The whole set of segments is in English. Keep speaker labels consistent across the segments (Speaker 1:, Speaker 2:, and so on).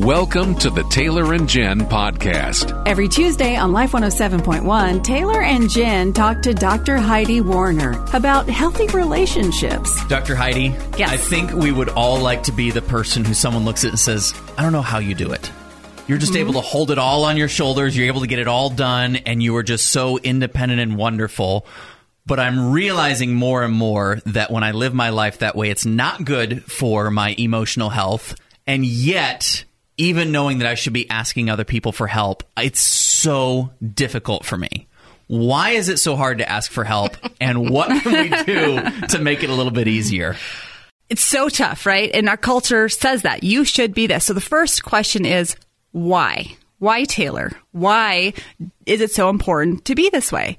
Speaker 1: Welcome to the Taylor and Jen podcast.
Speaker 2: Every Tuesday on Life 107.1, Taylor and Jen talk to Dr. Heidi Warner about healthy relationships.
Speaker 3: Dr. Heidi,
Speaker 2: Yes.
Speaker 3: I think we would all like to be the person who someone looks at and says, I don't know how you do it. You're just mm-hmm. able to hold it all on your shoulders. You're able to get it all done, and you are just so independent and wonderful. But I'm realizing more and more that when I live my life that way, it's not good for my emotional health. And yet, even knowing that I should be asking other people for help, it's so difficult for me. Why is it so hard to ask for help? And what can we do to make it a little bit easier?
Speaker 4: It's so tough, right? And our culture says that you should be this. So the first question is why? Why Taylor? Why is it so important to be this way?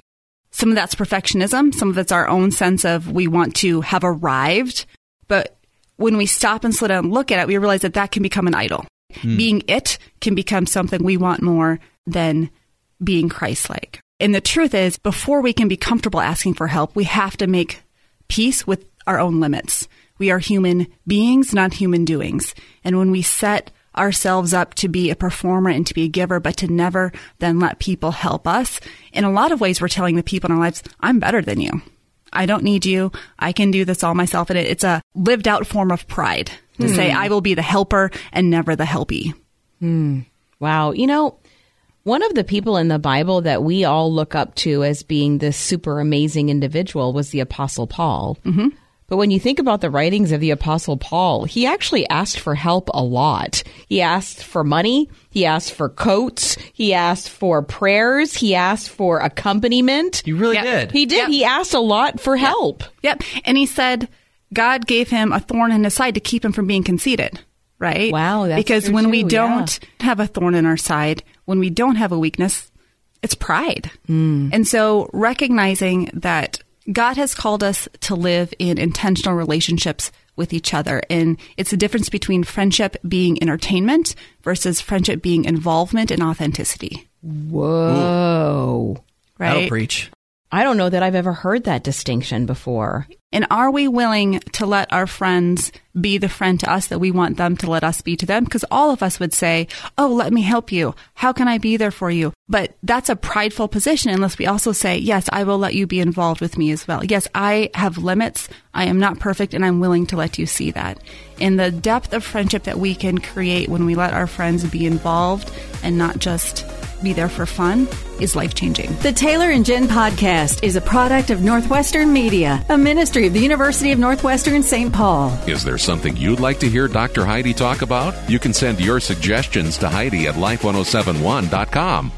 Speaker 4: Some of that's perfectionism. Some of it's our own sense of we want to have arrived. But when we stop and slow down and look at it, we realize that that can become an idol. Hmm. Being it can become something we want more than being Christ like. And the truth is, before we can be comfortable asking for help, we have to make peace with our own limits. We are human beings, not human doings. And when we set ourselves up to be a performer and to be a giver, but to never then let people help us, in a lot of ways, we're telling the people in our lives, I'm better than you. I don't need you. I can do this all myself. And it, it's a lived out form of pride to say, I will be the helper and never the helpy.
Speaker 5: Wow. You know, one of the people in the Bible that we all look up to as being this super amazing individual was the Apostle Paul. Mm-hmm. But when you think about the writings of the Apostle Paul, he actually asked for help a lot. He asked for money. He asked for coats. He asked for prayers. He asked for accompaniment.
Speaker 3: You really
Speaker 4: Yep.
Speaker 3: did.
Speaker 5: He did. He asked a lot for help.
Speaker 4: Yep. And he said God gave him a thorn in his side to keep him from being conceited, right?
Speaker 5: Wow, that's
Speaker 4: Because
Speaker 5: true
Speaker 4: when we don't have a thorn in our side, when we don't have a weakness, it's pride. Hmm. And so recognizing that God has called us to live in intentional relationships with each other. And it's the difference between friendship being entertainment versus friendship being involvement and authenticity,
Speaker 5: Whoa.
Speaker 3: That'll
Speaker 4: right?
Speaker 3: preach.
Speaker 5: I don't know that I've ever heard that distinction before.
Speaker 4: And are we willing to let our friends be the friend to us that we want them to let us be to them? Because all of us would say, Oh, let me help you. How can I be there for you? But that's a prideful position unless we also say, Yes, I will let you be involved with me as well. Yes, I have limits. I am not perfect and I'm willing to let you see that. And the depth of friendship that we can create when we let our friends be involved and not just be there for fun is life changing.
Speaker 2: The Taylor and Jen podcast is a product of Northwestern Media, a ministry of the University of Northwestern St. Paul.
Speaker 1: Is there something you'd like to hear Dr. Heidi talk about? You can send your suggestions to Heidi at life1071.com.